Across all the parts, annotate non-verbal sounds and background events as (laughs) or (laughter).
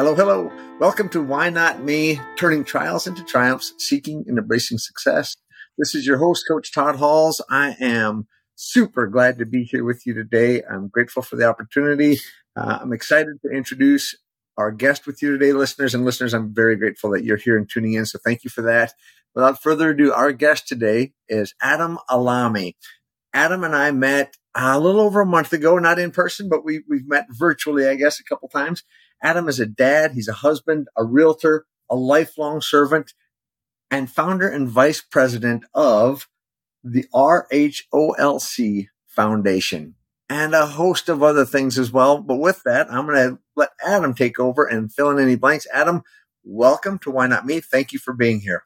Hello, hello. Welcome to Why Not Me, turning trials into triumphs, seeking and embracing success. This is your host, Coach Todd Halls. I am super glad to be here with you today. I'm grateful for the opportunity. Uh, I'm excited to introduce our guest with you today, listeners and listeners. I'm very grateful that you're here and tuning in. So thank you for that. Without further ado, our guest today is Adam Alami. Adam and I met a little over a month ago, not in person, but we, we've met virtually, I guess, a couple times. Adam is a dad, he's a husband, a realtor, a lifelong servant, and founder and vice president of the RHOLC Foundation and a host of other things as well. But with that, I'm going to let Adam take over and fill in any blanks. Adam, welcome to Why Not Me. Thank you for being here.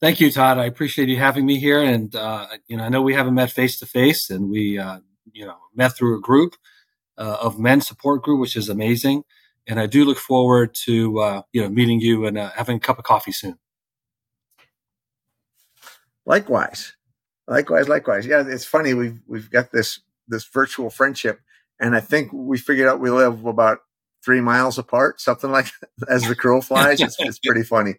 Thank you, Todd. I appreciate you having me here. And, uh, you know, I know we haven't met face to face and we, uh, you know, met through a group uh, of men support group, which is amazing. And I do look forward to uh, you know meeting you and uh, having a cup of coffee soon. Likewise, likewise, likewise. Yeah, it's funny we've we've got this this virtual friendship, and I think we figured out we live about three miles apart, something like (laughs) that, as the crow flies. it's, it's pretty funny.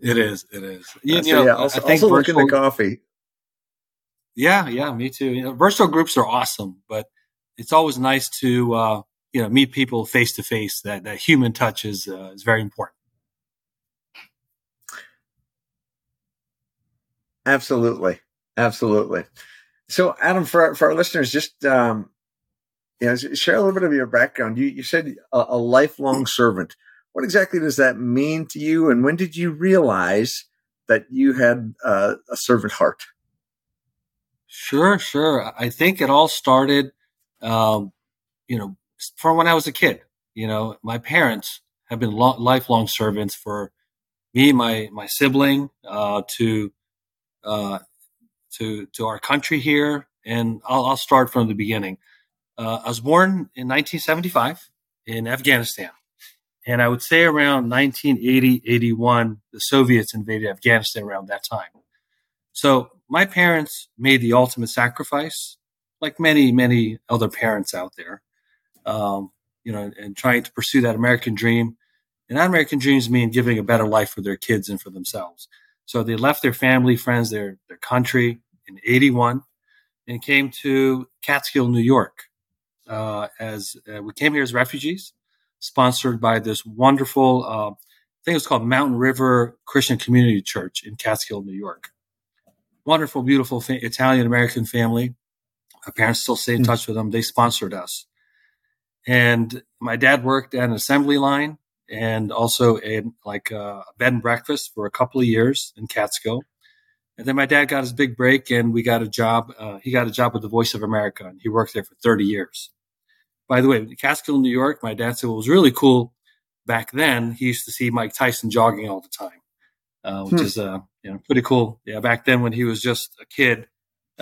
It is. It is. You, uh, so, you know, yeah, also, I think also virtual, looking at coffee. Yeah, yeah, me too. You know, virtual groups are awesome, but it's always nice to uh, you know meet people face to face. That that human touch is uh, is very important. Absolutely, absolutely. So, Adam, for our, for our listeners, just um, you know, share a little bit of your background. You you said a, a lifelong servant. What exactly does that mean to you, and when did you realize that you had uh, a servant heart? Sure, sure. I think it all started um, you know, from when I was a kid. You know, my parents have been lo- lifelong servants for me, my my sibling, uh, to uh, to to our country here. And I'll, I'll start from the beginning. Uh, I was born in 1975 in Afghanistan. And I would say around 1980, 81, the Soviets invaded Afghanistan around that time. So my parents made the ultimate sacrifice like many, many other parents out there, um, you know, and trying to pursue that American dream. And that American dreams mean giving a better life for their kids and for themselves. So they left their family, friends, their, their country in 81 and came to Catskill, New York. Uh, as uh, we came here as refugees, sponsored by this wonderful, uh, I think it's called Mountain River Christian Community Church in Catskill, New York. Wonderful, beautiful fa- Italian American family. My parents still stay in hmm. touch with them. They sponsored us. And my dad worked at an assembly line and also in like a bed and breakfast for a couple of years in Catskill. And then my dad got his big break and we got a job. Uh, he got a job with the Voice of America and he worked there for 30 years. By the way, in Catskill, New York, my dad said what was really cool back then, he used to see Mike Tyson jogging all the time, uh, which hmm. is, uh, you know, pretty cool. Yeah. Back then when he was just a kid,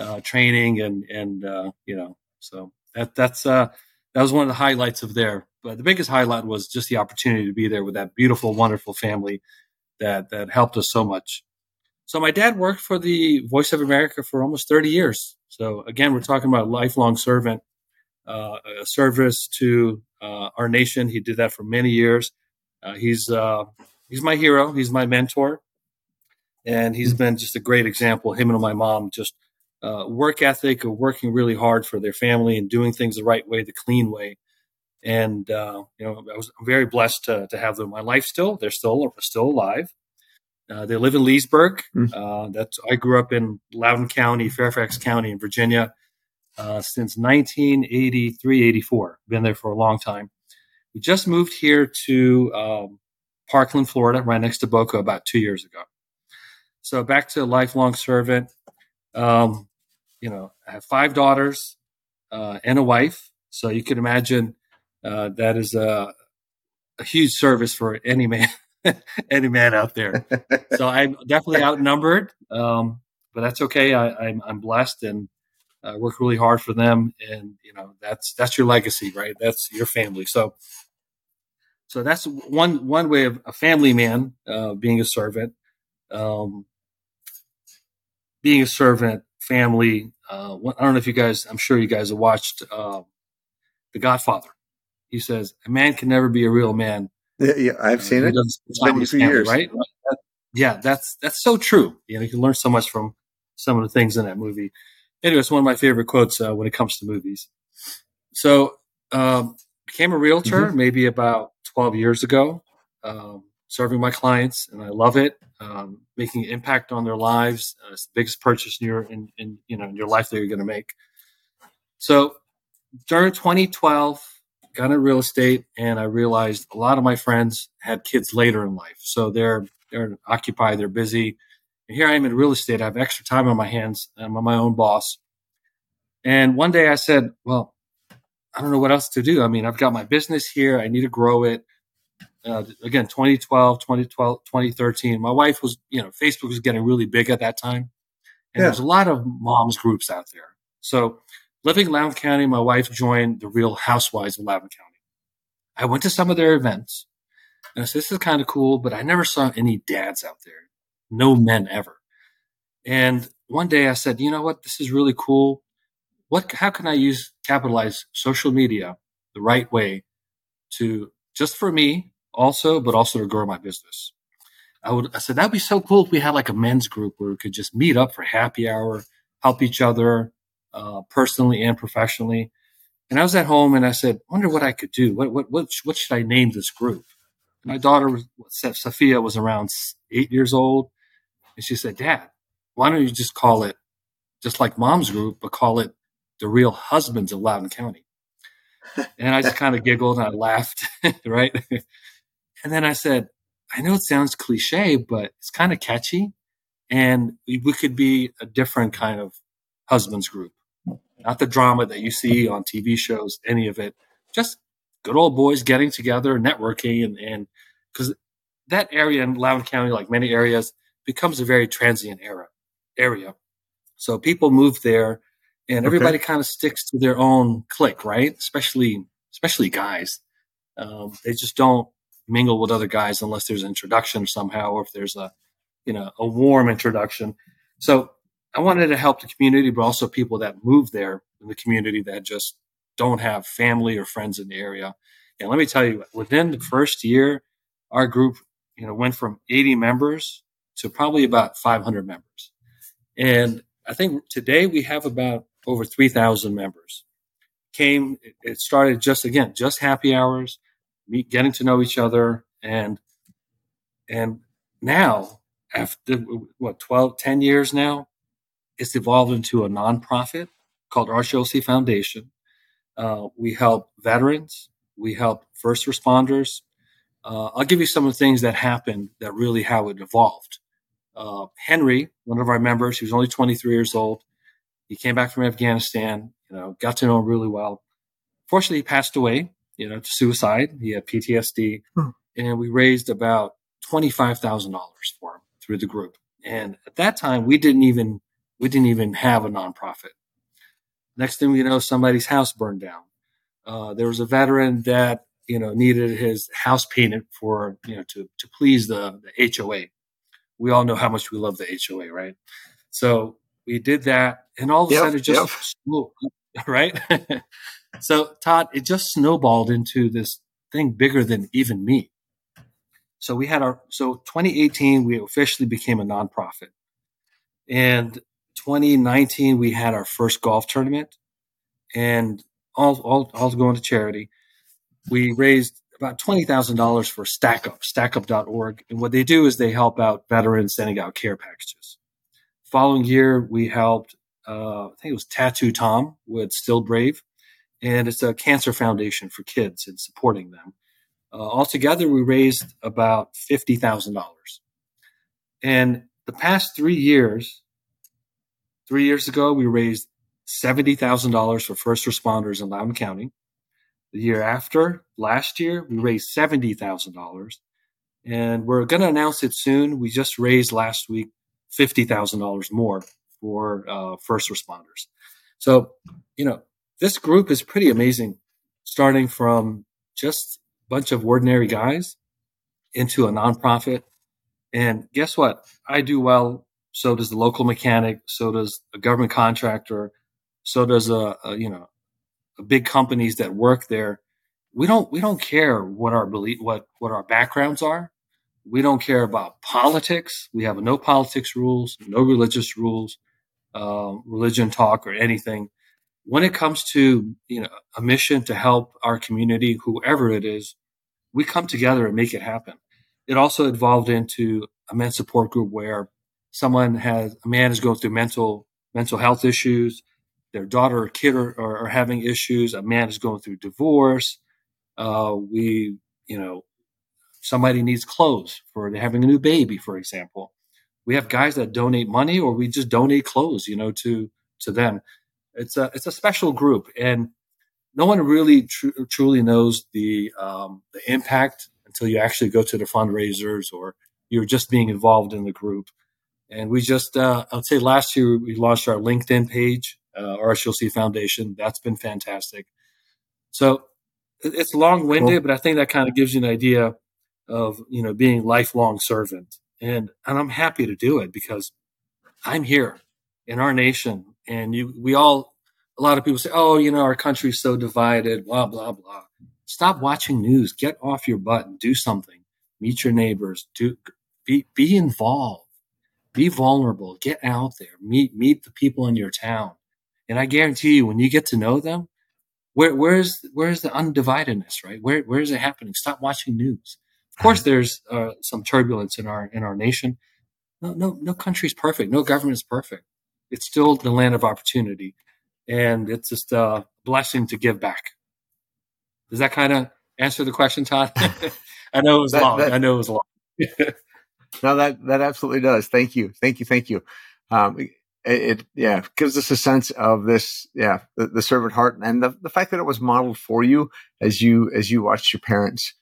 uh, training and and uh, you know so that that's uh, that was one of the highlights of there. But the biggest highlight was just the opportunity to be there with that beautiful, wonderful family that that helped us so much. So my dad worked for the Voice of America for almost 30 years. So again, we're talking about lifelong servant, uh, a service to uh, our nation. He did that for many years. Uh, he's uh, he's my hero. He's my mentor, and he's been just a great example. Him and my mom just uh, work ethic of working really hard for their family and doing things the right way, the clean way. And uh, you know, I was very blessed to, to have them in my life. Still, they're still still alive. Uh, they live in Leesburg. Mm. Uh, that's I grew up in Loudoun County, Fairfax County in Virginia uh, since 1983, 84. Been there for a long time. We just moved here to um, Parkland, Florida, right next to Boca, about two years ago. So back to lifelong servant. Um, you know, I have five daughters uh, and a wife. So you can imagine uh, that is a, a huge service for any man, (laughs) any man out there. (laughs) so I'm definitely outnumbered, um, but that's okay. I, am I'm, I'm blessed and uh, work really hard for them, and you know that's that's your legacy, right? That's your family. So, so that's one one way of a family man uh, being a servant. Um, being a servant, family. Uh, I don't know if you guys. I'm sure you guys have watched uh, The Godfather. He says a man can never be a real man. Yeah, yeah I've uh, seen it. It's been a few years, right? yeah, that's that's so true. You know, you can learn so much from some of the things in that movie. Anyway, it's one of my favorite quotes uh, when it comes to movies. So, um, became a realtor mm-hmm. maybe about 12 years ago, um, serving my clients, and I love it. Um, making an impact on their lives. Uh, it's the biggest purchase in your in, in you know in your life that you're going to make. So, during 2012, got into real estate, and I realized a lot of my friends had kids later in life, so they're they're occupied, they're busy and here I am in real estate. I have extra time on my hands. I'm my own boss. And one day I said, well, I don't know what else to do. I mean, I've got my business here. I need to grow it. Uh, again, 2012, 2012, 2013. My wife was, you know, Facebook was getting really big at that time. And yeah. there's a lot of moms groups out there. So living in Loudoun County, my wife joined the Real Housewives of Loudoun County. I went to some of their events and I said, this is kind of cool, but I never saw any dads out there no men ever. And one day I said, you know what, this is really cool. What, how can I use, capitalize social media the right way to just for me also, but also to grow my business? I would, I said, that'd be so cool if we had like a men's group where we could just meet up for happy hour, help each other, uh, personally and professionally. And I was at home and I said, wonder what I could do. What, what, what, what should I name this group? And My daughter, was Sophia, was around eight years old. And she said, Dad, why don't you just call it just like mom's group, but call it the real husbands of Loudoun County? (laughs) And I just kind of giggled and I laughed, (laughs) right? And then I said, I know it sounds cliche, but it's kind of catchy. And we, we could be a different kind of husbands group, not the drama that you see on TV shows, any of it. Just good old boys getting together, networking, and and because that area in Loudoun County, like many areas, becomes a very transient era area. So people move there and everybody okay. kind of sticks to their own clique, right? Especially, especially guys. Um, they just don't mingle with other guys unless there's an introduction somehow, or if there's a, you know, a warm introduction. So I wanted to help the community, but also people that move there in the community that just don't have family or friends in the area. And let me tell you, within the first year, our group, you know, went from 80 members to probably about 500 members. And I think today we have about over 3,000 members. Came, it started just again, just happy hours, meet, getting to know each other. And, and now after what, 12, 10 years now, it's evolved into a nonprofit called RHOLC Foundation. Uh, we help veterans, we help first responders. Uh, I'll give you some of the things that happened that really how it evolved uh, Henry, one of our members, he was only 23 years old. He came back from Afghanistan, you know, got to know him really well. Fortunately, he passed away, you know, suicide. He had PTSD. Hmm. And we raised about $25,000 for him through the group. And at that time, we didn't even, we didn't even have a nonprofit. Next thing we know, somebody's house burned down. Uh, there was a veteran that, you know, needed his house painted for, you know, to, to please the, the HOA we all know how much we love the HOA, right? So we did that, and all of a yep, sudden it just yep. (laughs) right. (laughs) so Todd, it just snowballed into this thing bigger than even me. So we had our so 2018 we officially became a nonprofit, and 2019 we had our first golf tournament, and all all all going to charity. We raised about $20,000 for StackUp, stackup.org. And what they do is they help out veterans sending out care packages. Following year, we helped, uh, I think it was Tattoo Tom with Still Brave. And it's a cancer foundation for kids and supporting them. Uh, altogether, we raised about $50,000. And the past three years, three years ago, we raised $70,000 for first responders in Loudoun County. The year after, last year, we raised $70,000. And we're going to announce it soon. We just raised last week $50,000 more for uh, first responders. So, you know, this group is pretty amazing, starting from just a bunch of ordinary guys into a nonprofit. And guess what? I do well. So does the local mechanic. So does a government contractor. So does a, a you know a big companies that work there, we don't we don't care what our belief what what our backgrounds are. We don't care about politics. We have no politics rules, no religious rules, uh, religion talk or anything. When it comes to you know a mission to help our community, whoever it is, we come together and make it happen. It also evolved into a men's support group where someone has a man is going through mental mental health issues their daughter or kid are, are, are having issues. A man is going through divorce. Uh, we, you know, somebody needs clothes for having a new baby, for example. We have guys that donate money, or we just donate clothes, you know, to to them. It's a it's a special group, and no one really tr- truly knows the um, the impact until you actually go to the fundraisers or you're just being involved in the group. And we just, uh, I'd say last year we launched our LinkedIn page uh, RHOLC Foundation. That's been fantastic. So it's long winded, cool. but I think that kind of gives you an idea of you know being lifelong servant, and and I'm happy to do it because I'm here in our nation, and you we all a lot of people say, oh, you know, our country's so divided, blah blah blah. Stop watching news. Get off your butt and do something. Meet your neighbors. Do be be involved. Be vulnerable. Get out there. Meet meet the people in your town and I guarantee you, when you get to know them, where where's where's the undividedness, right? Where where is it happening? Stop watching news. Of course, there's uh, some turbulence in our in our nation. No, no, no country's perfect. No government is perfect. It's still the land of opportunity, and it's just a blessing to give back. Does that kind of answer the question, Todd? (laughs) I know it was that, long. That, I know it was long. (laughs) no, that that absolutely does. Thank you, thank you, thank you. Um, it, it, yeah gives us a sense of this yeah the, the, servant heart and the, the fact that it was modeled for you as you as you watched your parents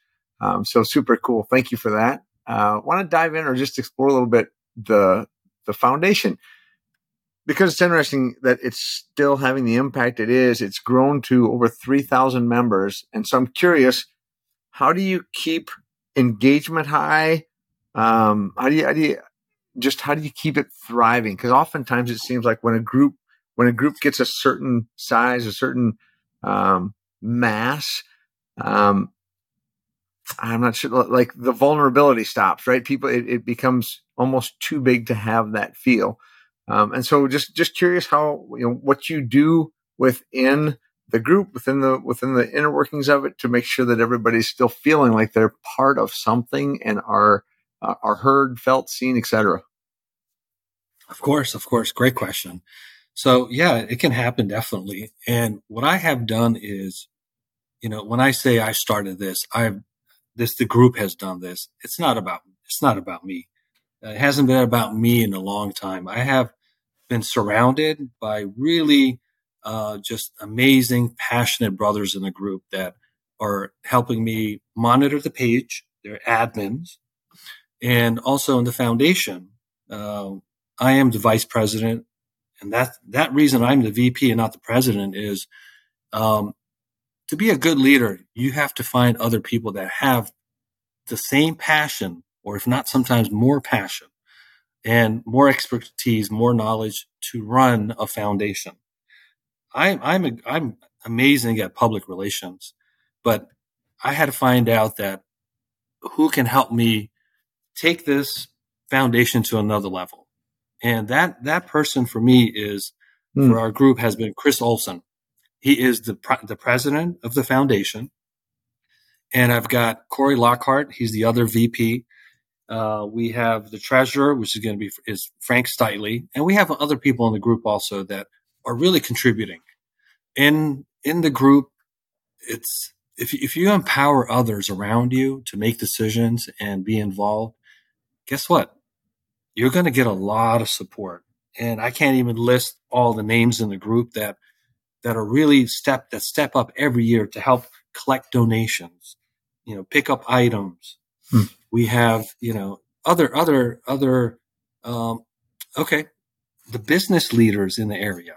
um, so super cool thank you for that uh, want to dive in or just explore a little bit the the foundation because it's interesting that it's still having the impact it is it's grown to over 3000 members and so i'm curious how do you keep engagement high um, how do you how do you just how do you keep it thriving? Because oftentimes it seems like when a group when a group gets a certain size, a certain um, mass, um, I'm not sure. Like the vulnerability stops, right? People, it, it becomes almost too big to have that feel. Um, and so, just just curious how you know what you do within the group, within the within the inner workings of it, to make sure that everybody's still feeling like they're part of something and are uh, are heard, felt, seen, etc. Of course, of course. Great question. So yeah, it can happen definitely. And what I have done is, you know, when I say I started this, I've this the group has done this. It's not about it's not about me. It hasn't been about me in a long time. I have been surrounded by really uh, just amazing, passionate brothers in the group that are helping me monitor the page. They're admins, and also in the foundation. Uh, I am the vice president, and that that reason I'm the VP and not the president is um, to be a good leader. You have to find other people that have the same passion, or if not, sometimes more passion and more expertise, more knowledge to run a foundation. I'm I'm a, I'm amazing at public relations, but I had to find out that who can help me take this foundation to another level. And that, that person for me is, hmm. for our group has been Chris Olson. He is the, the president of the foundation. And I've got Corey Lockhart. He's the other VP. Uh, we have the treasurer, which is going to be is Frank Stitley, and we have other people in the group also that are really contributing. In in the group, it's if if you empower others around you to make decisions and be involved, guess what? You're going to get a lot of support. And I can't even list all the names in the group that that are really step that step up every year to help collect donations, you know, pick up items. Hmm. We have, you know, other other other um, okay, the business leaders in the area.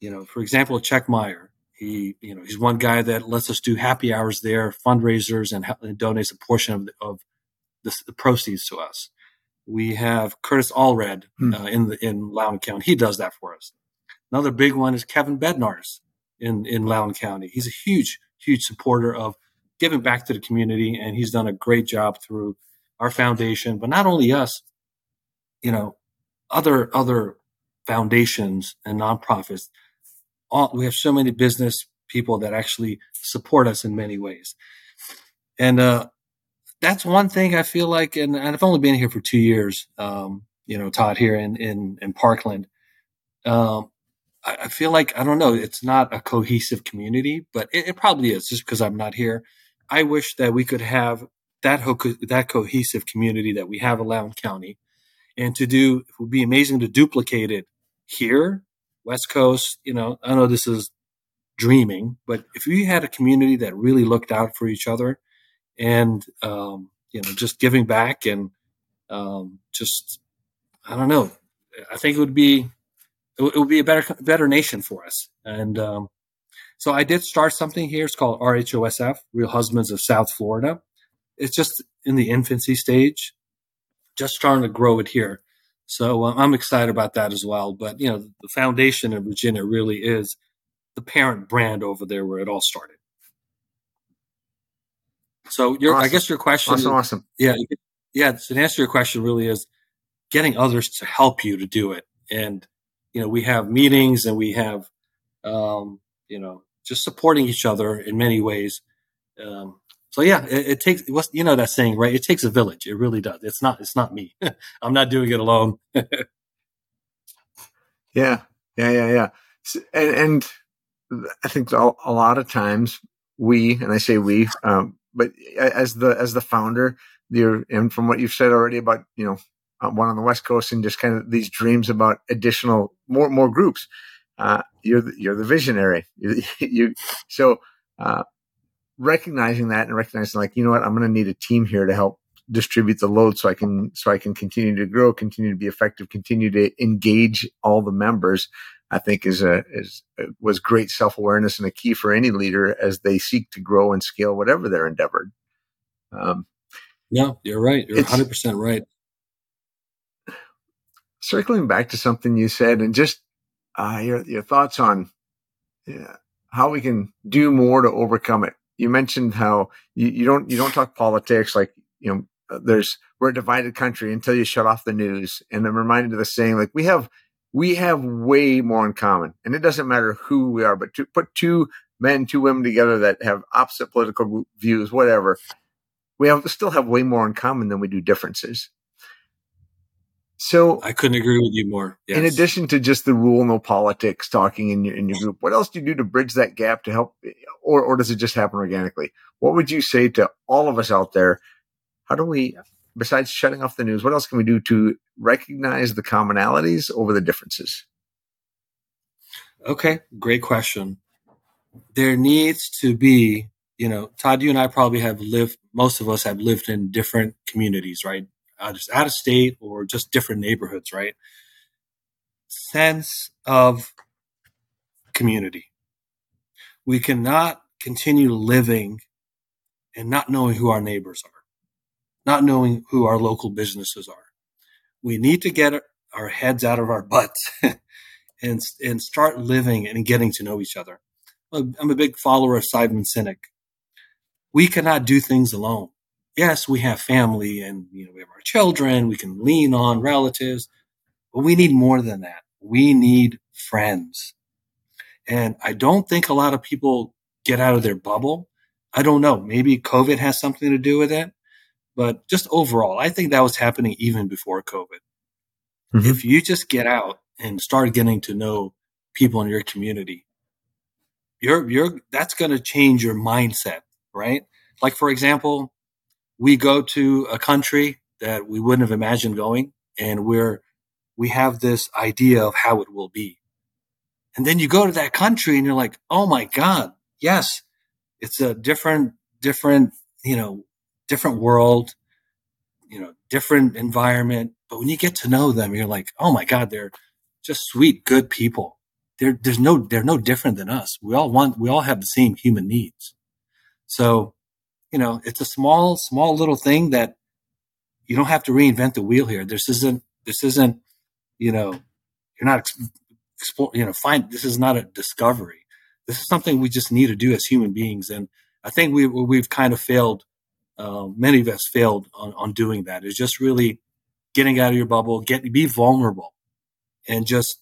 You know, for example, Chuck Meyer. He, you know, he's one guy that lets us do happy hours there, fundraisers, and, and donates a portion of the, of the, the proceeds to us. We have Curtis Allred hmm. uh, in the, in Loudoun County. He does that for us. Another big one is Kevin Bednars in, in Loudoun County. He's a huge, huge supporter of giving back to the community, and he's done a great job through our foundation. But not only us, you know, other other foundations and nonprofits. All, we have so many business people that actually support us in many ways, and uh, that's one thing I feel like. And, and I've only been here for two years. Um, you know, Todd here in in, in Parkland. Um, I feel like I don't know. It's not a cohesive community, but it, it probably is just because I'm not here. I wish that we could have that ho- that cohesive community that we have in Loudoun County, and to do it would be amazing to duplicate it here, West Coast. You know, I know this is dreaming, but if we had a community that really looked out for each other, and um, you know, just giving back and um, just I don't know, I think it would be it, would be a better better nation for us. And um, so I did start something here. It's called RHOSF, Real Husbands of South Florida. It's just in the infancy stage, just starting to grow it here. So uh, I'm excited about that as well. But you know, the foundation in Virginia really is the parent brand over there where it all started. So your, awesome. I guess your question, awesome, awesome. yeah, yeah. So to answer your question, really is getting others to help you to do it, and you know, we have meetings and we have, um, you know, just supporting each other in many ways. Um, so yeah, it, it takes, you know, that saying, right? It takes a village. It really does. It's not, it's not me. (laughs) I'm not doing it alone. (laughs) yeah. Yeah. Yeah. Yeah. And, and I think a, a lot of times we, and I say we, um, but as the, as the founder, you're, and from what you've said already about, you know, uh, one on the West Coast, and just kind of these dreams about additional more more groups. Uh, you're the, you're the visionary. (laughs) You, you so uh, recognizing that and recognizing like you know what I'm going to need a team here to help distribute the load so I can so I can continue to grow, continue to be effective, continue to engage all the members. I think is a is was great self awareness and a key for any leader as they seek to grow and scale whatever they're endeavored. Um, yeah, you're right. You're 100 percent right circling back to something you said and just uh, your, your thoughts on yeah, how we can do more to overcome it. You mentioned how you, you don't you don't talk politics like you know uh, there's we're a divided country until you shut off the news. And I'm reminded of the saying like we have we have way more in common, and it doesn't matter who we are, but to put two men, two women together that have opposite political views, whatever, we have still have way more in common than we do differences. So I couldn't agree with you more. Yes. In addition to just the rule no politics talking in your in your group, what else do you do to bridge that gap to help, or or does it just happen organically? What would you say to all of us out there? How do we, besides shutting off the news, what else can we do to recognize the commonalities over the differences? Okay, great question. There needs to be, you know, Todd, you and I probably have lived. Most of us have lived in different communities, right? Just out of state or just different neighborhoods, right? Sense of community. We cannot continue living and not knowing who our neighbors are, not knowing who our local businesses are. We need to get our heads out of our butts (laughs) and, and start living and getting to know each other. I'm a big follower of Simon Sinek. We cannot do things alone yes, we have family and you know we have our children, we can lean on relatives, but we need more than that. We need friends. And I don't think a lot of people get out of their bubble. I don't know. Maybe COVID has something to do with it, but just overall, I think that was happening even before COVID. Mm-hmm. If you just get out and start getting to know people in your community, you're you're that's going to change your mindset, right? Like for example, we go to a country that we wouldn't have imagined going, and we're we have this idea of how it will be. And then you go to that country and you're like, oh my God, yes, it's a different, different, you know, different world, you know, different environment. But when you get to know them, you're like, oh my God, they're just sweet, good people. They're, there's no, they're no different than us. We all want, we all have the same human needs. So, you know, it's a small, small little thing that you don't have to reinvent the wheel here. This isn't, this isn't, you know, you're not explore, you know, find this is not a discovery. This is something we just need to do as human beings. And I think we, we've kind of failed. Uh, many of us failed on, on doing It's just really getting out of your bubble, get be vulnerable, and just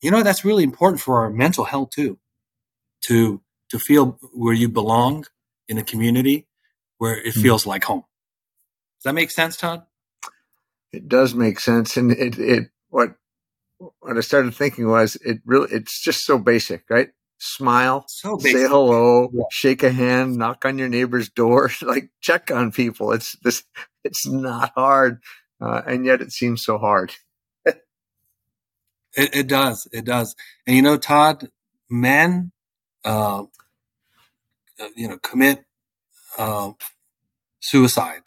you know that's really important for our mental health too. To to feel where you belong in a community where it mm-hmm. feels like home. Does that make sense, Todd? It does make sense, and it it what what I started thinking was it really it's just so basic, right? Smile, so say hello, yeah. shake a hand, knock on your neighbor's door, (laughs) like check on people. It's this it's not hard, uh, and yet it seems so hard. it, it does, it does, and you know, Todd, men, uh, uh you know, commit uh, suicide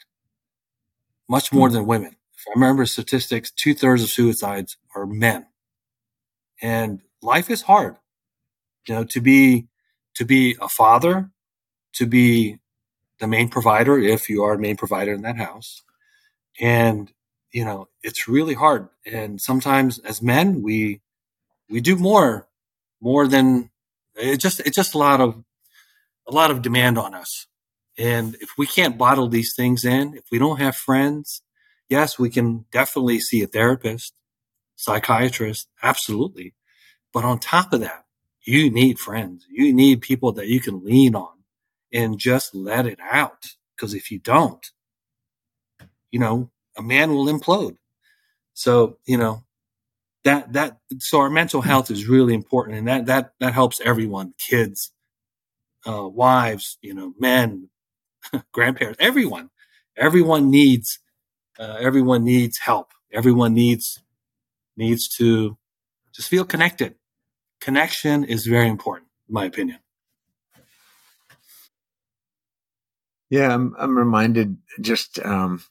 much more hmm. than women. If I remember statistics, two thirds of suicides are men. And life is hard. You know, to be to be a father, to be the main provider if you are a main provider in that house. And you know, it's really hard. And sometimes as men, we we do more more than it just it's just a lot of a lot of demand on us. And if we can't bottle these things in, if we don't have friends, yes, we can definitely see a therapist, psychiatrist, absolutely. But on top of that, you need friends. You need people that you can lean on and just let it out. Because if you don't, you know, a man will implode. So, you know, that, that, so our mental health is really important and that, that, that helps everyone, kids, uh, wives, you know, men, (laughs) grandparents, everyone, everyone needs uh, everyone needs help. Everyone needs needs to just feel connected. Connection is very important, in my opinion. Yeah, I'm I'm reminded just um,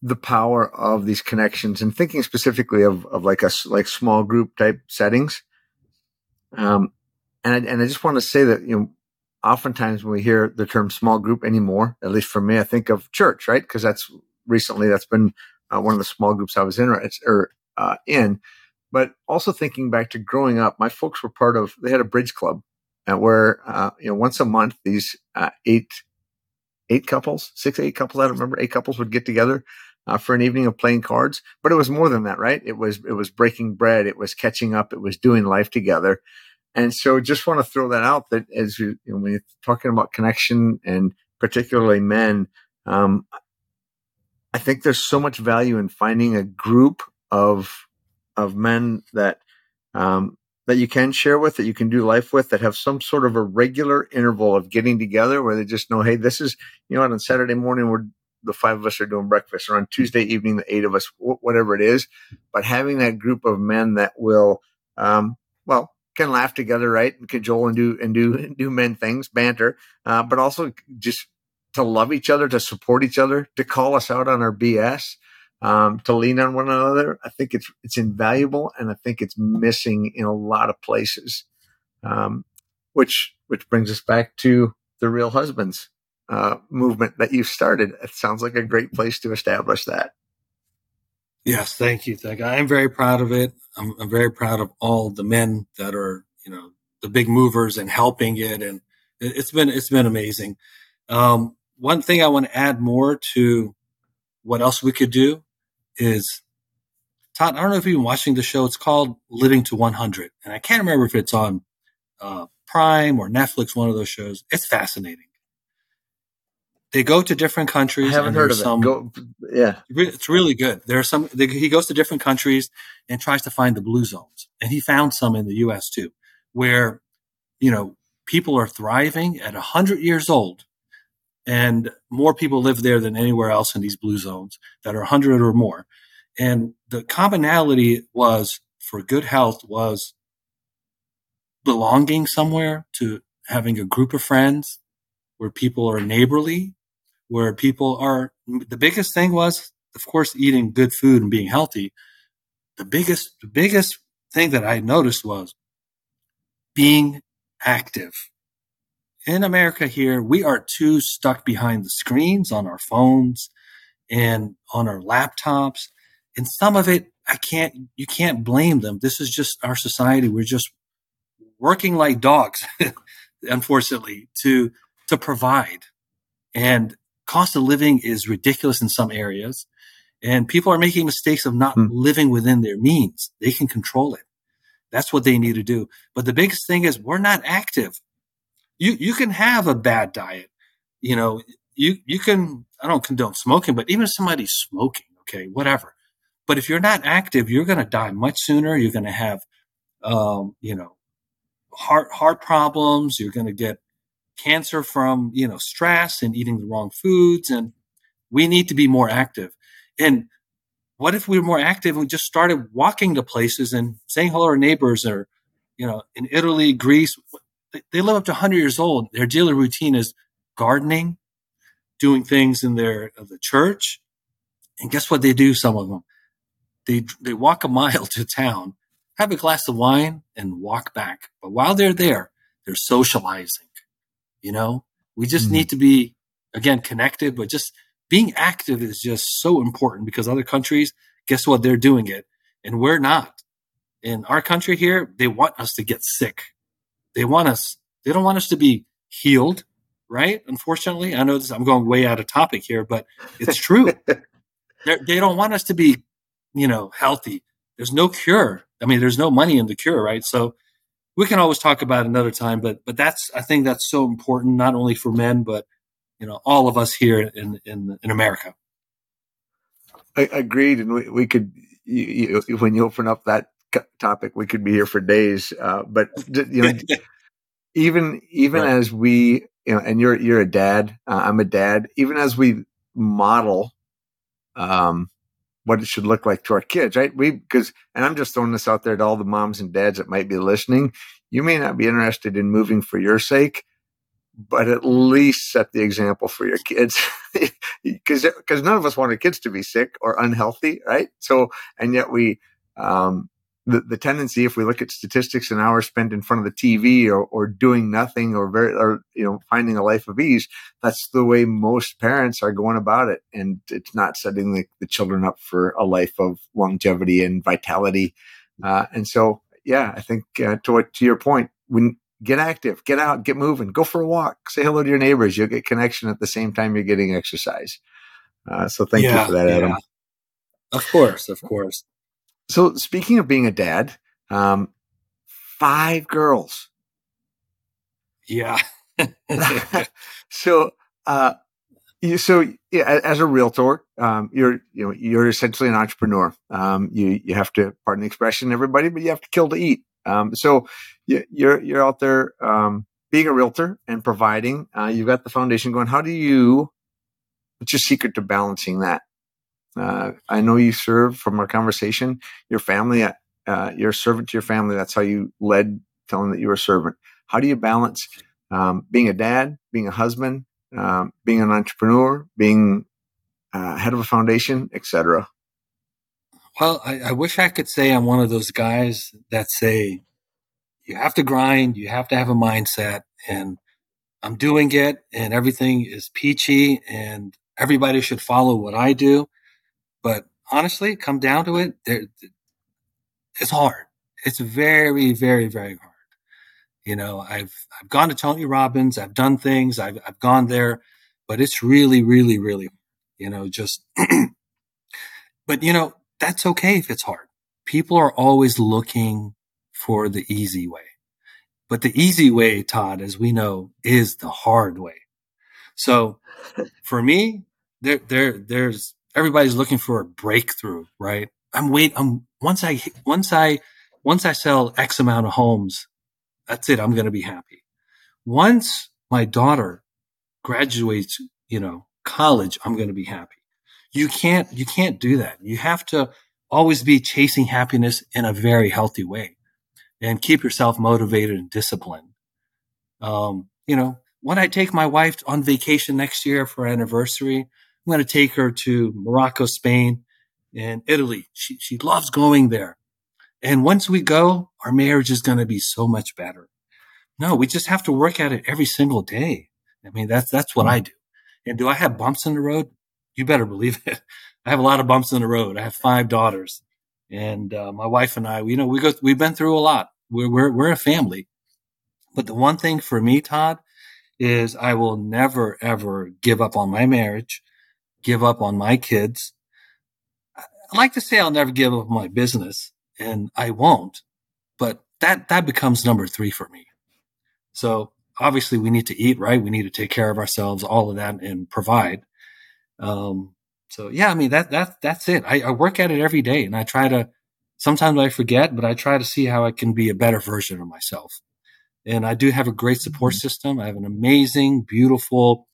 the power of these connections and thinking specifically of of like a like small group type settings. Um, and I, and I just want to say that you know oftentimes when we hear the term small group anymore, at least for me, I think of church, right? Because that's recently that's been uh, one of the small groups I was in or uh, in. But also thinking back to growing up, my folks were part of. They had a bridge club, uh, where uh, you know once a month these uh, eight eight couples, six eight couples, I don't remember, eight couples would get together uh, for an evening of playing cards. But it was more than that, right? It was it was breaking bread, it was catching up, it was doing life together. And so just want to throw that out that as you, you know, when you're talking about connection and particularly men, um, I think there's so much value in finding a group of of men that um, that you can share with, that you can do life with, that have some sort of a regular interval of getting together where they just know, hey, this is you know, on Saturday morning we're the five of us are doing breakfast, or on Tuesday evening the eight of us, whatever it is. But having that group of men that will, um, well, can laugh together, right? And cajole and do and do do men things, banter, uh, but also just to love each other, to support each other, to call us out on our BS, um, to lean on one another. I think it's it's invaluable, and I think it's missing in a lot of places. Um, which which brings us back to the real husbands uh, movement that you've started. It sounds like a great place to establish that. Yes, thank you. Thank you. I am very proud of it. I'm, I'm, very proud of all the men that are, you know, the big movers and helping it. And it, has been, it's been amazing. Um, one thing I want to add more to what else we could do is Todd, I don't know if you've been watching the show. It's called Living to 100. And I can't remember if it's on uh, Prime or Netflix, one of those shows. It's fascinating. They go to different countries. I haven't heard of some, it. Go, yeah, it's really good. There are some. He goes to different countries and tries to find the blue zones, and he found some in the U.S. too, where you know people are thriving at hundred years old, and more people live there than anywhere else in these blue zones that are hundred or more. And the commonality was for good health was belonging somewhere to having a group of friends where people are neighborly, where people are, the biggest thing was, of course, eating good food and being healthy. The biggest, the biggest thing that I noticed was being active. In America here, we are too stuck behind the screens on our phones and on our laptops. And some of it, I can't, you can't blame them. This is just our society. We're just working like dogs, (laughs) unfortunately, to to provide. And cost of living is ridiculous in some areas. And people are making mistakes of not hmm. living within their means. They can control it. That's what they need to do. But the biggest thing is we're not active. You you can have a bad diet. You know, you you can I don't condone smoking, but even if somebody's smoking, okay, whatever. But if you're not active, you're going to die much sooner. You're going to have, um, you know, heart heart problems. You're going to get cancer from you know stress and eating the wrong foods. And we need to be more active. And what if we were more active and we just started walking to places and saying hello to our neighbors or you know in Italy, Greece, they live up to 100 years old. Their daily routine is gardening, doing things in their the church, and guess what they do? Some of them they they walk a mile to town have a glass of wine and walk back. But while they're there, they're socializing. You know, we just mm-hmm. need to be, again, connected, but just being active is just so important because other countries, guess what? They're doing it and we're not. In our country here, they want us to get sick. They want us, they don't want us to be healed, right? Unfortunately, I know this, I'm going way out of topic here, but it's (laughs) true. they don't want us to be, you know, healthy. There's no cure I mean, there's no money in the cure, right? So we can always talk about another time, but but that's I think that's so important not only for men but you know all of us here in in in America. I agreed, and we, we could you, you, when you open up that topic, we could be here for days. Uh, but (laughs) you know, even even right. as we you know, and you're you're a dad, uh, I'm a dad. Even as we model um, what it should look like to our kids, right? We, because, and I'm just throwing this out there to all the moms and dads that might be listening. You may not be interested in moving for your sake, but at least set the example for your kids (laughs) because because none of us want our kids to be sick or unhealthy right so and yet we um, the, the tendency, if we look at statistics and hours spent in front of the TV or, or doing nothing or very, or, you know, finding a life of ease, that's the way most parents are going about it. And it's not setting the, the children up for a life of longevity and vitality. Uh, and so, yeah, I think uh, to what, to your point, when get active, get out, get moving, go for a walk, say hello to your neighbors. You'll get connection at the same time you're getting exercise. Uh, so thank yeah, you for that, Adam. Yeah. Of course, of course. So speaking of being a dad, um, five girls. Yeah. (laughs) (laughs) so, uh, you, so yeah, as a realtor, um, you're you know you're essentially an entrepreneur. Um, you you have to pardon the expression, everybody, but you have to kill to eat. Um, so you, you're you're out there um, being a realtor and providing. Uh, you've got the foundation going. How do you? What's your secret to balancing that? Uh, I know you serve from our conversation, your family, uh, you're a servant to your family. That's how you led telling that you were a servant. How do you balance um, being a dad, being a husband, um, being an entrepreneur, being uh, head of a foundation, etc.? Well, I, I wish I could say I'm one of those guys that say you have to grind, you have to have a mindset, and I'm doing it, and everything is peachy, and everybody should follow what I do. Honestly, come down to it, it's hard. It's very, very, very hard. You know, I've I've gone to Tony Robbins, I've done things, I've I've gone there, but it's really, really, really, you know, just. (clears throat) but you know, that's okay if it's hard. People are always looking for the easy way. But the easy way, Todd, as we know, is the hard way. So for me, there, there, there's everybody's looking for a breakthrough, right? I'm wait. I'm once I once I once I sell X amount of homes, that's it. I'm going to be happy. Once my daughter graduates, you know, college, I'm going to be happy. You can't you can't do that. You have to always be chasing happiness in a very healthy way, and keep yourself motivated and disciplined. Um, you know, when I take my wife on vacation next year for anniversary, I'm going to take her to Morocco, Spain, and Italy. She, she loves going there. And once we go, our marriage is going to be so much better. No, we just have to work at it every single day. I mean, that's, that's what I do. And do I have bumps in the road? You better believe (laughs) it. I have a lot of bumps in the road. I have five daughters and uh, my wife and I, you know, we go, we've been through a lot. We're, we're, we're a family. But the one thing for me, Todd, is I will never ever give up on my marriage, give up on my kids. I like to say I'll never give up my business and I won't, but that, that becomes number three for me. So obviously we need to eat, right? We need to take care of ourselves, all of that and provide. Um, so yeah, I mean, that, that, that's it. I, I work at it every day and I try to, sometimes I forget, but I try to see how I can be a better version of myself. And I do have a great support mm-hmm. system. I have an amazing, beautiful,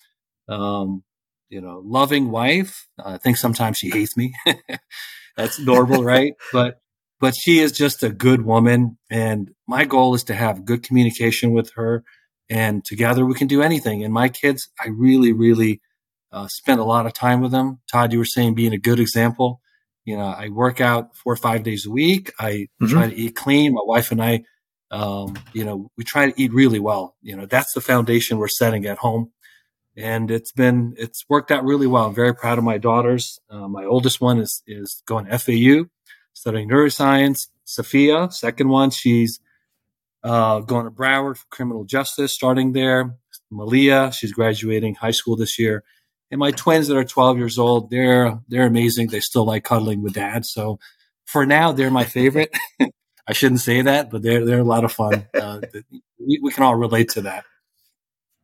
um, you know, loving wife. I think sometimes she hates me. (laughs) That's normal, right? But but she is just a good woman, and my goal is to have good communication with her, and together we can do anything. And my kids, I really, really uh, spend a lot of time with them. Todd, you were saying being a good example. You know, I work out four or five days a week. I mm-hmm. try to eat clean. My wife and I um, you know, we try to eat really well. You know, that's the foundation we're setting at home. And it's been, it's worked out really well. I'm very proud of my daughters. Uh, my oldest one is, is going to FAU, studying neuroscience. Sophia, second one, she's, uh, going to Broward for criminal justice, starting there. Malia, she's graduating high school this year. And my twins that are 12 years old, they're, they're amazing. They still like cuddling with dad. So for now, they're my favorite. (laughs) I shouldn't say that, but they're they're a lot of fun. (laughs) Uh, we, we, can all relate to that.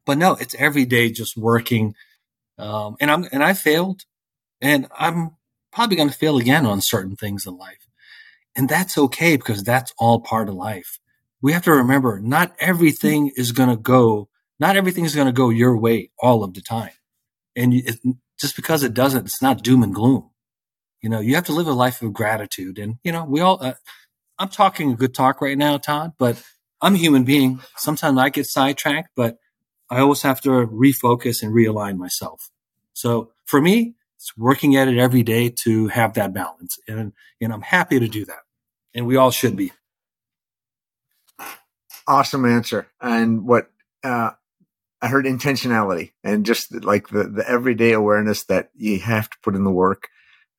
But no, it's every day just working, um, and I'm and I failed, and I'm probably going to fail again on certain things in life, and that's okay because that's all part of life. We have to remember not everything is going to go, not everything is going to go your way all of the time, and it, just because it doesn't, it's not doom and gloom. You know, you have to live a life of gratitude, and you know, we all. Uh, I'm talking a good talk right now, Todd, but I'm a human being. Sometimes I get sidetracked, but I always have to refocus and realign myself. So for me, it's working at it every day to have that balance. And, and I'm happy to do that. And we all should be. Awesome answer. And what, uh, I heard intentionality and just like the, the everyday awareness that you have to put in the work,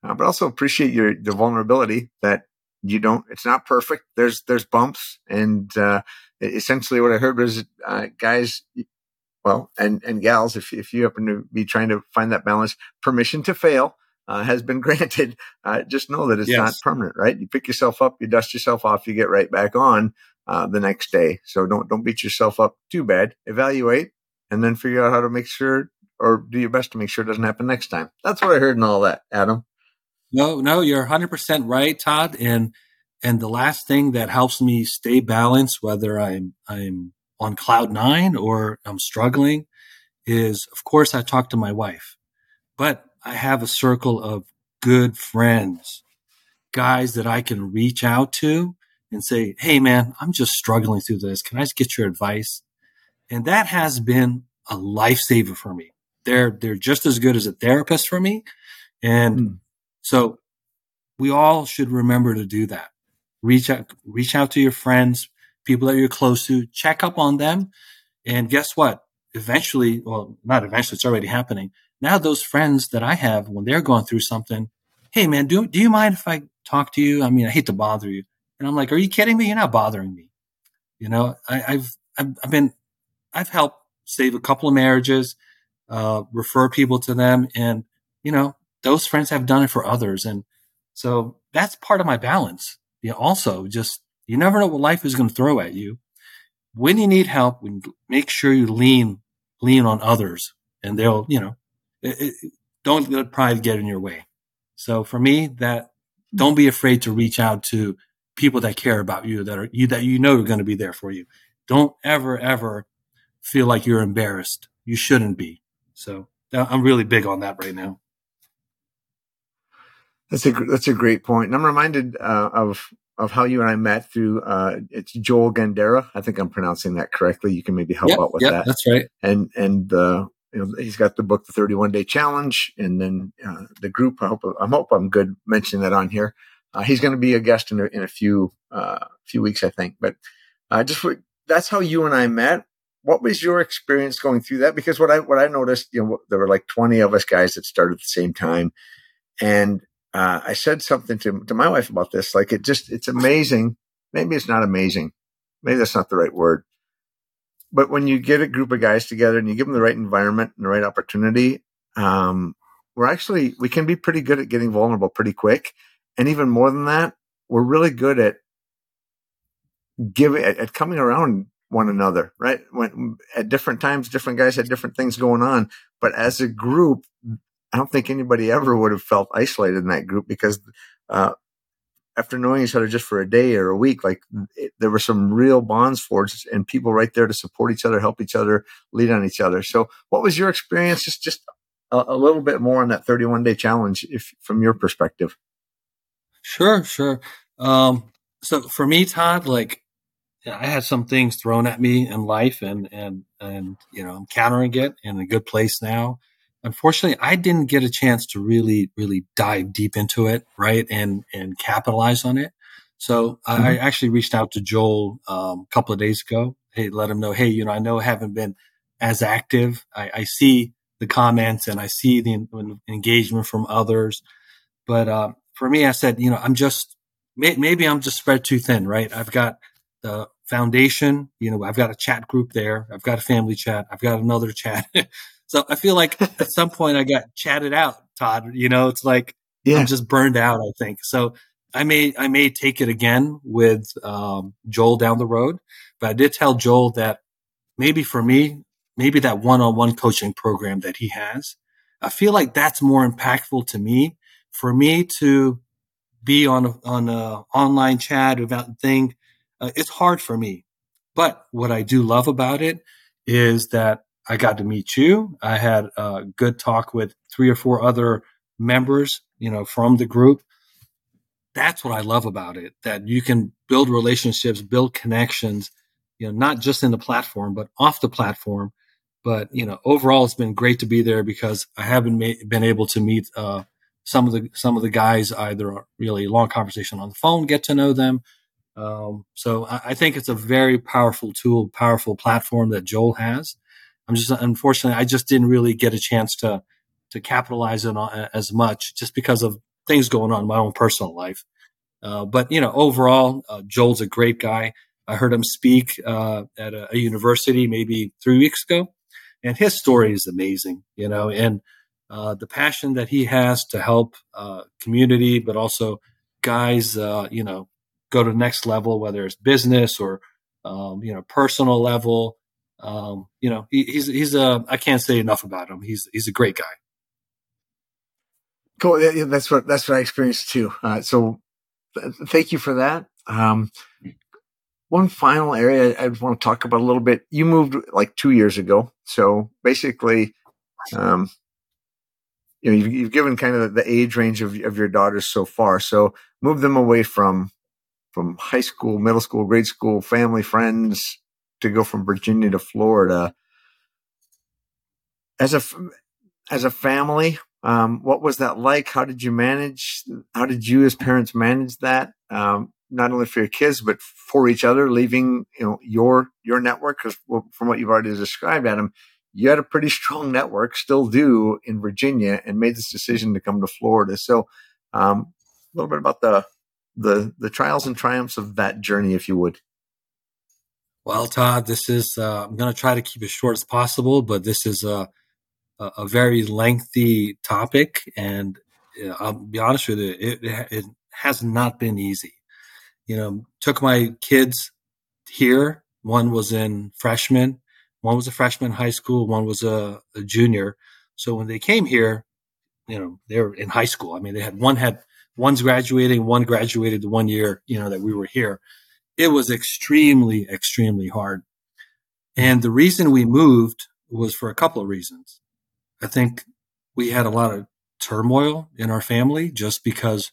uh, but also appreciate your, the vulnerability that you don't it's not perfect there's there's bumps and uh, essentially what i heard was uh, guys well and and gals if, if you happen to be trying to find that balance permission to fail uh, has been (laughs) granted. Uh, just know that it's yes. not permanent right? You pick yourself up you dust yourself off you get right back on uh, the next day. So don't don't beat yourself up too bad. Evaluate and then figure out how to make sure or do your best to make sure it doesn't happen next time. That's what i heard in all that adam. No, no, you're 100% right, Todd. And and the last thing that helps me stay balanced, whether I'm I'm on cloud nine or I'm struggling, is of course I talk to my wife, but I have a circle of good friends, guys that I can reach out to and say, "Hey, man, I'm just struggling through this. Can I just get your advice?" And that has been a lifesaver for me. They're they're just as good as a therapist for me, and mm. So we all should remember to do that. Reach out, reach out to your friends, people that you're close to, check up on them. And guess what? Eventually, well, not eventually, it's already happening. Now those friends that I have, when they're going through something, Hey man, do, do you mind if I talk to you? I mean, I hate to bother you. And I'm like, are you kidding me? You're not bothering me. You know, I, I've, I've, I've been, I've helped save a couple of marriages, uh, refer people to them. And, you know, those friends have done it for others. And so that's part of my balance. You know, also just, you never know what life is going to throw at you. when you need help, make sure you lean lean on others, and they'll you know it, it, don't let pride get in your way. So for me, that don't be afraid to reach out to people that care about you that are you that you know are going to be there for you. Don't ever ever feel like you're embarrassed. You shouldn't be. So I'm really big on that right now. That's a that's a great point. point, and I'm reminded uh, of of how you and I met through uh, it's Joel Gandera. I think I'm pronouncing that correctly. You can maybe help yep, out with yep, that. That's right. And and uh, you know, he's got the book, The 31 Day Challenge, and then uh, the group. I hope I hope I'm good mentioning that on here. Uh, he's going to be a guest in a, in a few uh, few weeks, I think. But uh, just that's how you and I met. What was your experience going through that? Because what I what I noticed, you know, there were like 20 of us guys that started at the same time, and uh, I said something to to my wife about this. Like it just it's amazing. Maybe it's not amazing. Maybe that's not the right word. But when you get a group of guys together and you give them the right environment and the right opportunity, um, we're actually we can be pretty good at getting vulnerable pretty quick. And even more than that, we're really good at giving at, at coming around one another, right? When at different times, different guys had different things going on, but as a group, I don't think anybody ever would have felt isolated in that group because uh, after knowing each other just for a day or a week, like it, there were some real bonds forged and people right there to support each other, help each other, lead on each other. So, what was your experience? Just just a, a little bit more on that 31 day challenge, if from your perspective. Sure, sure. Um, so for me, Todd, like I had some things thrown at me in life, and and and you know I'm countering it in a good place now unfortunately, I didn't get a chance to really, really dive deep into it, right, and and capitalize on it. So mm-hmm. I actually reached out to Joel um, a couple of days ago. Hey, let him know. Hey, you know, I know I haven't been as active. I, I see the comments and I see the engagement from others, but uh, for me, I said, you know, I'm just maybe I'm just spread too thin, right? I've got the foundation, you know, I've got a chat group there. I've got a family chat. I've got another chat. (laughs) So I feel like (laughs) at some point I got chatted out, Todd. You know, it's like yeah. I'm just burned out. I think so. I may I may take it again with um, Joel down the road, but I did tell Joel that maybe for me, maybe that one-on-one coaching program that he has, I feel like that's more impactful to me. For me to be on a, on a online chat about thing, uh, it's hard for me. But what I do love about it is that I got to meet you. I had a good talk with three or four other members, you know, from the group. That's what I love about it, that you can build relationships, build connections, you know, not just in the platform, but off the platform. But, you know, overall, it's been great to be there because I haven't ma- been able to meet, uh, some of the, some of the guys, either really long conversation on the phone, get to know them. Um, so I, I think it's a very powerful tool, powerful platform that Joel has I'm just unfortunately I just didn't really get a chance to to capitalize on uh, as much just because of things going on in my own personal life. Uh, but you know, overall, uh, Joel's a great guy. I heard him speak uh, at a, a, university maybe three weeks ago, and his story is amazing. You know, and uh, the passion that he has to help uh, community, but also guys, you know, go to the next level, whether it's business or um, you know personal level um, you know, he, he's he's a I can't say enough about him. He's he's a great guy. Cool. That's what that's what I experienced too. Uh, so th- thank you for that. Um, one final area I want to talk about a little bit. You moved like two years ago, so basically, um, you know, you've, you've given kind of the age range of, of your daughters so far. So move them away from from high school, middle school, grade school, family, friends, to go from Virginia to Florida. As a as a family, um, what was that like? How did you manage? How did you, as parents, manage that? Um, not only for your kids, but for each other, leaving you know your your network. Because from what you've already described, Adam, you had a pretty strong network, still do in Virginia, and made this decision to come to Florida. So, um, a little bit about the the the trials and triumphs of that journey, if you would. Well, Todd, this is, uh, I'm going to try to keep it short as possible, but this is a, a, very lengthy topic. And uh, I'll be honest with you, it, it, has not been easy. You know, took my kids here One was in freshman. One was a freshman in high school. One was a, a junior. So when they came here, you know, they were in high school. I mean, they had one had one's graduating, one graduated the one year, you know, that we were here. It was extremely, extremely hard. And the reason we moved was for a couple of reasons. I think we had a lot of turmoil in our family just because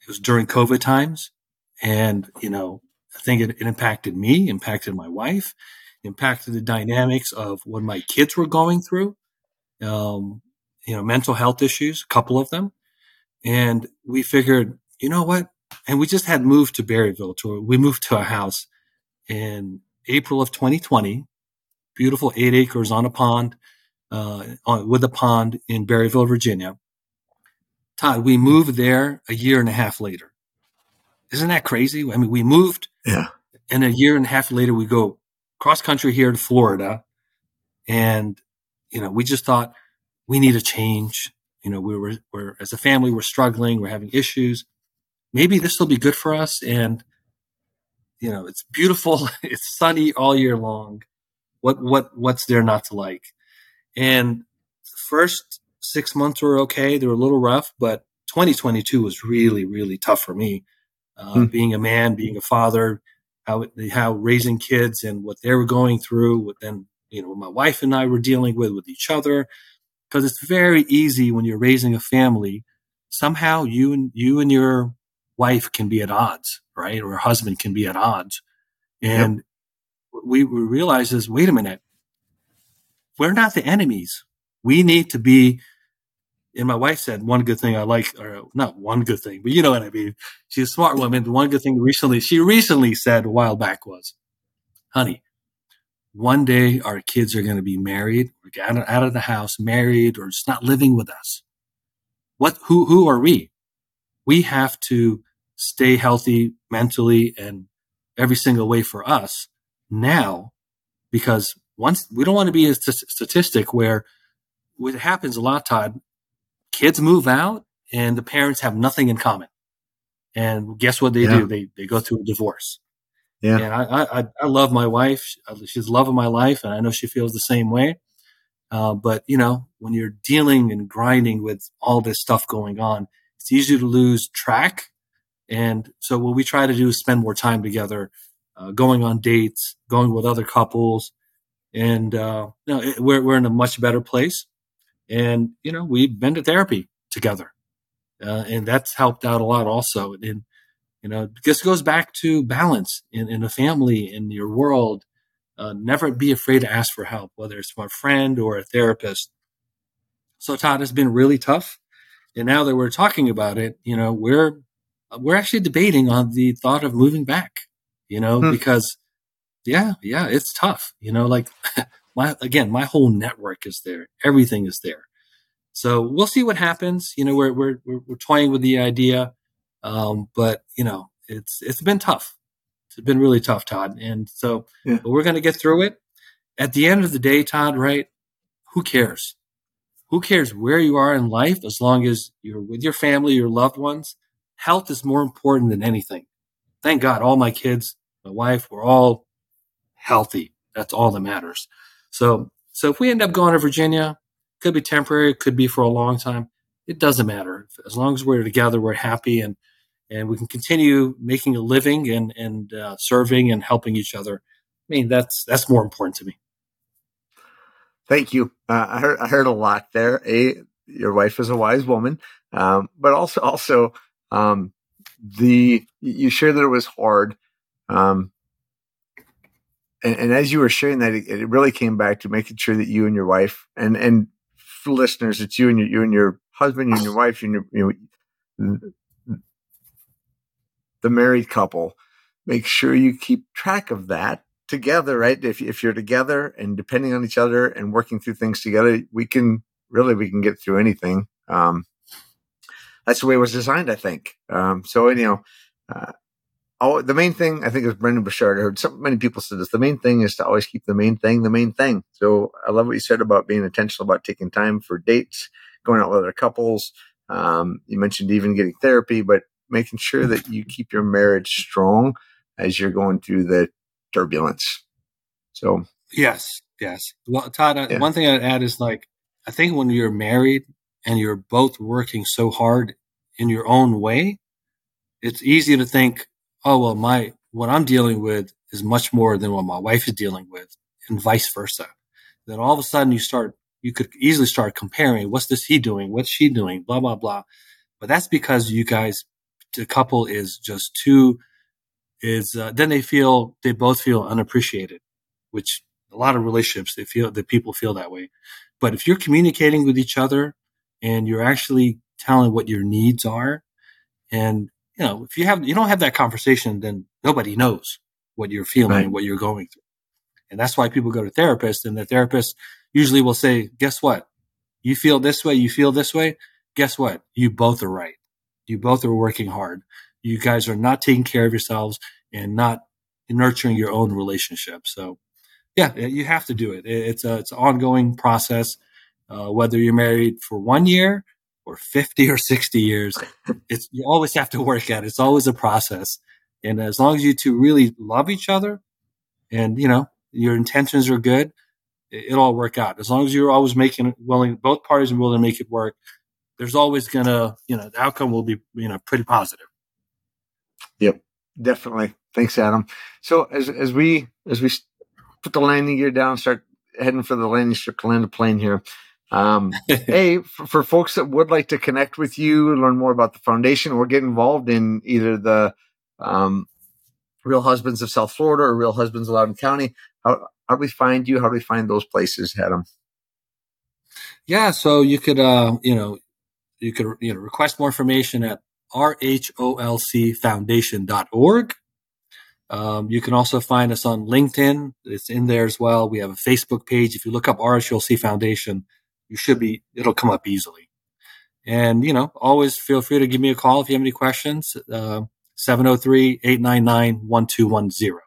it was during COVID times. And, you know, I think it, it impacted me, impacted my wife, impacted the dynamics of what my kids were going through. Um, you know, mental health issues, a couple of them. And we figured, you know what? And we just had moved to Berryville to, we moved to a house in April of 2020, beautiful eight acres on a pond, uh, on, with a pond in Berryville, Virginia. Todd, we moved there a year and a half later. Isn't that crazy? I mean, we moved, yeah, and a year and a half later, we go cross country here to Florida, and you know, we just thought we need a change. You know, we were, we're as a family, we're struggling, we're having issues. Maybe this will be good for us, and you know, it's beautiful, (laughs) it's sunny all year long. What what what's there not to like? And first six months were okay; they were a little rough, but 2022 was really really tough for me. Uh, hmm. Being a man, being a father, how how raising kids and what they were going through, what then you know my wife and I were dealing with with each other, because it's very easy when you're raising a family. Somehow you and you and your wife can be at odds, right? Or husband can be at odds, and yep. we we realize is wait a minute, we're not the enemies. We need to be and my wife said one good thing I like, or not one good thing, but you know what I mean. She's a smart woman. The one good thing recently, she recently said a while back was, honey, one day our kids are going to be married, or get out of the house, married, or just not living with us. What, who, who are we? We have to stay healthy mentally and every single way for us now, because once we don't want to be a statistic where what happens a lot, Todd, kids move out and the parents have nothing in common. And guess what they yeah. do? They they go through a divorce. Yeah. And I, I I love my wife. She's the love of my life, and I know she feels the same way. Uh, but you know, when you're dealing and grinding with all this stuff going on, it's easy to lose track. And so, what we try to do is spend more time together, uh, going on dates, going with other couples, and uh, you know, it, we're we're in a much better place. And, you know, we've been to therapy together. Uh, and that's helped out a lot also. And, you know, this goes back to balance in, in a family, in your world. Uh, never be afraid to ask for help, whether it's from a friend or a therapist. So Todd has been really tough. And now that we're talking about it, you know, we're, we're actually debating on the thought of moving back, you know, hmm. because yeah, yeah, it's tough, you know, like (laughs) my again, my whole network is there. Everything is there. So we'll see what happens. You know, we're we're we're, we're toying with the idea, um, but you know, it's it's been tough. It's been really tough, Todd. And so yeah. we're going to get through it. At the end of the day, Todd, right? Who cares? Who cares where you are in life as long as you're with your family, your loved ones? Health is more important than anything. Thank God, all my kids, my wife, we're all healthy. That's all that matters. So, so if we end up going to Virginia, could be temporary, could be for a long time. It doesn't matter. As long as we're together, we're happy and, and we can continue making a living and, and uh, serving and helping each other. I mean, that's, that's more important to me. Thank you. Uh, I heard, I heard a lot there. A, your wife is a wise woman. Um, but also, also, um, the, you shared that it was hard. Um, and, and as you were sharing that, it, it, really came back to making sure that you and your wife and and listeners, it's you and your you and your husband, you and your wife, you and your, you know, the married couple. Make sure you keep track of that together, right? If if you're together and depending on each other and working through things together, we can really we can get through anything. Um, that's the way it was designed, I think. Um, so, you know, uh, oh, the main thing I think is Brendon Burchard. I heard so many people say this. The main thing is to always keep the main thing the main thing. So I love what you said about being intentional about taking time for dates, going out with other couples. Um, you mentioned even getting therapy, but making sure that you keep your marriage strong as you're going through the turbulence. So yes, yes. Well, Todd, uh, yeah. one thing I'd add is like I think when you're married and you're both working so hard in your own way, it's easy to think, oh well, my what I'm dealing with is much more than what my wife is dealing with, and vice versa. Then all of a sudden you start, you could easily start comparing. What's this he doing? What's she doing? Blah blah blah. But that's because you guys, the couple is just too, is uh, then they feel they both feel unappreciated, which a lot of relationships they feel that people feel that way. But if you're communicating with each other and you're actually telling what your needs are, and you know if you have you don't have that conversation, then nobody knows what you're feeling right. and what you're going through. And that's why people go to therapists and the therapist usually will say, guess what? You feel this way. You feel this way. Guess what? You both are right. You both are working hard. You guys are not taking care of yourselves and not nurturing your own relationship. So yeah, you have to do it. It's a, it's an ongoing process. Uh, whether you're married for one year or 50 or 60 years, (laughs) it's, you always have to work at it. It's always a process. And as long as you two really love each other and, you know, your intentions are good, it, will all work out. As long as you're always making willing, both parties are willing to make it work, there's always gonna, you know, the outcome will be, you know, pretty positive. Yep, definitely. Thanks, Adam. So as as we as we put the landing gear down, start heading for the landing strip to land the plane here. Um, (laughs) hey, for, for, folks that would like to connect with you, learn more about the foundation, or get involved in either the um, Real Husbands of South Florida or Real Husbands of Loudoun County, how, how do we find you? How do we find those places, Adam? Yeah, so you could, uh, you know, you could, you know, request more information at rholcfoundation.org. Um, you can also find us on LinkedIn. It's in there as well. We have a Facebook page. If you look up RHOLC Foundation, you should be, it'll come up easily. And, you know, always feel free to give me a call if you have any questions. Uh, 703 899 1210.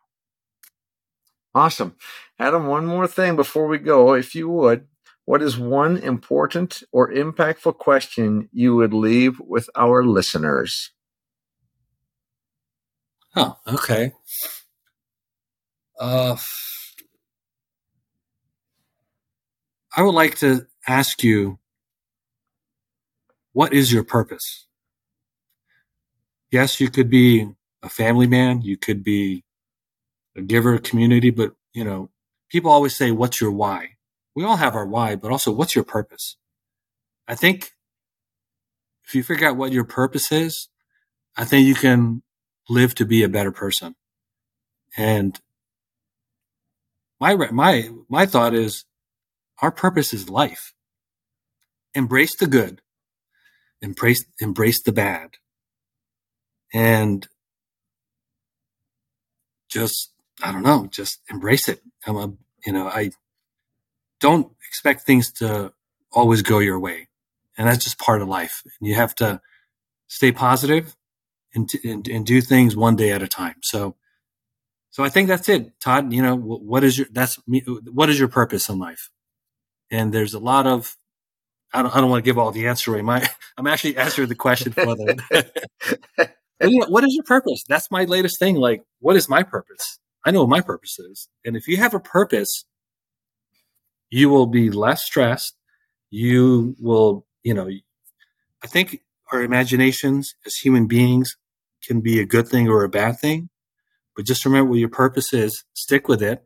Awesome. Adam, one more thing before we go, if you would, what is one important or impactful question you would leave with our listeners? Oh, okay. Uh, I would like to ask you, what is your purpose? yes, you could be a family man, you could be a giver of community, but you know, people always say, what's your why? We all have our why, but also what's your purpose? I think if you figure out what your purpose is, I think you can live to be a better person. And my, my, my thought is our purpose is life. Embrace the good. Embrace, embrace the bad and just I don't know, just embrace it. I'm a, you know, I don't expect things to always go your way, and that's just part of life. And you have to stay positive and, and, and do things one day at a time. So, so I think that's it, Todd. You know, what is your that's what is your purpose in life? And there's a lot of I don't, I don't want to give all the answer away. My, (laughs) I'm actually answering the question for them. (laughs) you know, what is your purpose? That's my latest thing. Like, what is my purpose? I know what my purpose is. And if you have a purpose, you will be less stressed. You will, you know, I think our imaginations as human beings can be a good thing or a bad thing. But just remember what your purpose is, stick with it,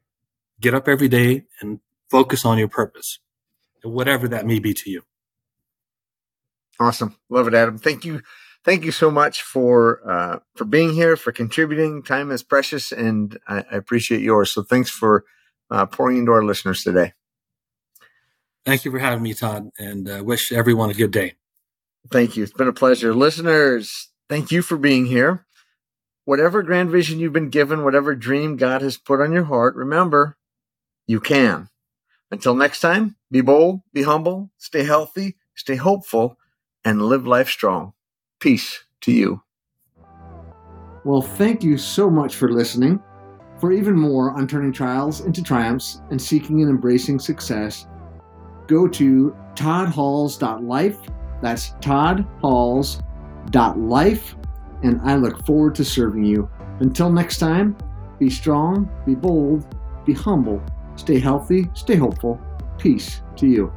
get up every day and focus on your purpose, whatever that may be to you. Awesome. Love it, Adam. Thank you thank you so much for uh, for being here, for contributing. Time is precious, and I, I appreciate yours. So thanks for uh, pouring into our listeners today. Thank you for having me, Todd, and uh, wish everyone a good day. Thank you. It's been a pleasure. Listeners, thank you for being here. Whatever grand vision you've been given, whatever dream God has put on your heart, remember, you can. Until next time, be bold, be humble, stay healthy, stay hopeful, and live life strong. Peace to you. Well, thank you so much for listening. For even more on turning trials into triumphs and seeking and embracing success, go to toddhalls.life. That's toddhalls.life. And I look forward to serving you. Until next time, be strong, be bold, be humble, stay healthy, stay hopeful. Peace to you.